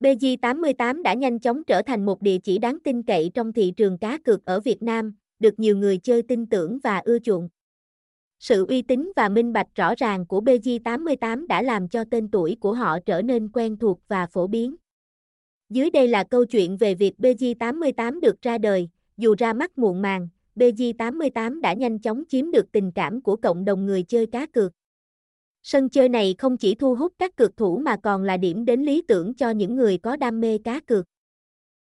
BG88 đã nhanh chóng trở thành một địa chỉ đáng tin cậy trong thị trường cá cược ở Việt Nam, được nhiều người chơi tin tưởng và ưa chuộng. Sự uy tín và minh bạch rõ ràng của BG88 đã làm cho tên tuổi của họ trở nên quen thuộc và phổ biến. Dưới đây là câu chuyện về việc BG88 được ra đời, dù ra mắt muộn màng, BG88 đã nhanh chóng chiếm được tình cảm của cộng đồng người chơi cá cược. Sân chơi này không chỉ thu hút các cược thủ mà còn là điểm đến lý tưởng cho những người có đam mê cá cược.